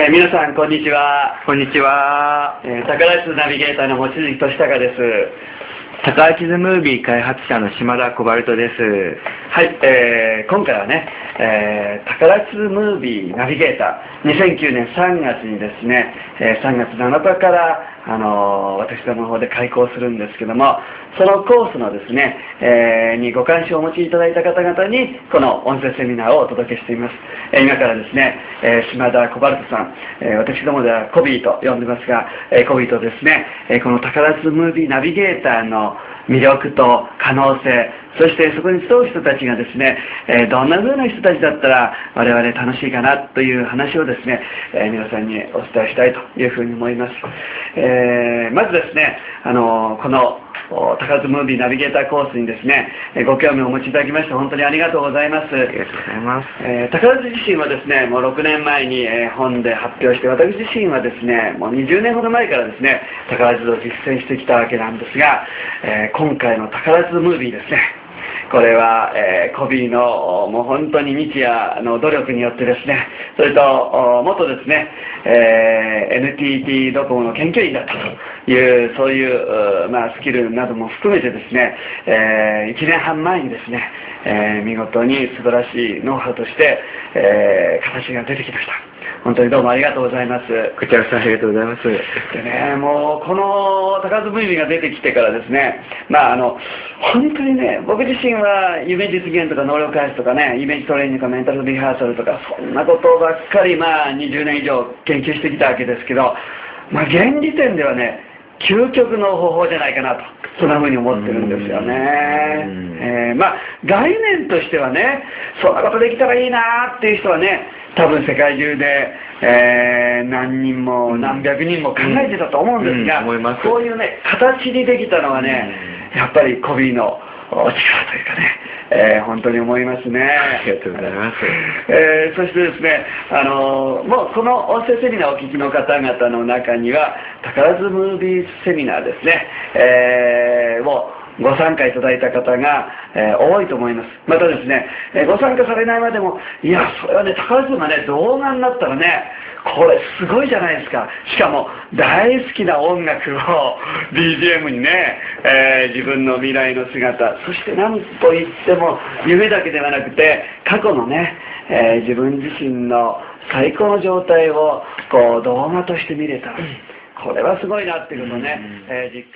えー皆さん、こんにちは。こんにちは。えー、宝津ナビゲーターの望月俊孝です。宝地図ムービー開発者の島田コバルトです。はい、えー今回はね、えー宝津ムービーナビゲーター、2009年3月にですね、えー3月7日から、あの私どもの方で開講するんですけども、そのコースのですね、えーにご関心をお持ちいただいた方々に、この音声セミナーをお届けしています。えー今からですね、えー島田コバルトさん、えー私どもではコビーと呼んでますが、えーコビーとですね、えーこの宝津ムービーナビゲーターの魅力と可能性、そしてそこに集う人たちがですね、えーどんな風な人たちだったら我々楽しいかなという話をですね、えー皆さんにお伝えしたいというふうに思います。えーまずですね、あのこの宝津ムービーナビゲーターコースにですね、えーご興味をお持ちいただきまして本当にありがとうございます。ありがとうございます。えー宝津自身はですね、もう6年前に、えー本で発表して、私自身はですね、もう20年ほど前からですね、宝津を実践してきたわけなんですが、えー今回の宝津ムービーですね、これは、えーコビーのもう本当に日夜の努力によってですね、それと元ですね、えー NTT ドコモの研究員だったという、そういう、まあ、スキルなども含めてですね、え1年半前にですね、えー見事に素晴らしいノウハウとして、えー形が出てきました。本当にどうもありがとうございます。こちらこそありがとうございます。でね、もうこの高津ムービーが出てきてからですね、まああの、本当にね、僕自身は夢実現とか能力開発とかね、イメージトレーニングとかメンタルリハーサルとか、そんなことばっかりまあ20年以上研究してきたわけですけど、まあ現時点ではね、究極の方法じゃないかなと、そんな風に思ってるんですよね。うんえーまあ概念としてはね、そんなことできたらいいなっていう人はね、多分世界中で、えー何人も何百人も考えてたと思うんですが、うん思います。こういうね、形にできたのはね、やっぱりコビーのお力というかね、えー本当に思いますね。ありがとうございます。えーそしてですね、あのーもうこの音声セミナーをお聞きの方々の中には、宝津ムービーセミナーですね、えーもうご参加いただいた方が、えー多いと思います。またですね、えーご参加されないまでも、いや、それはね、宝津がね、動画になったらね、これすごいじゃないですか。しかも、大好きな音楽を BGM にね、えー自分の未来の姿、そして何と言っても、夢だけではなくて、過去のね、えー自分自身の最高の状態をこう動画として見れた。これはすごいなっていうことをね、えー実感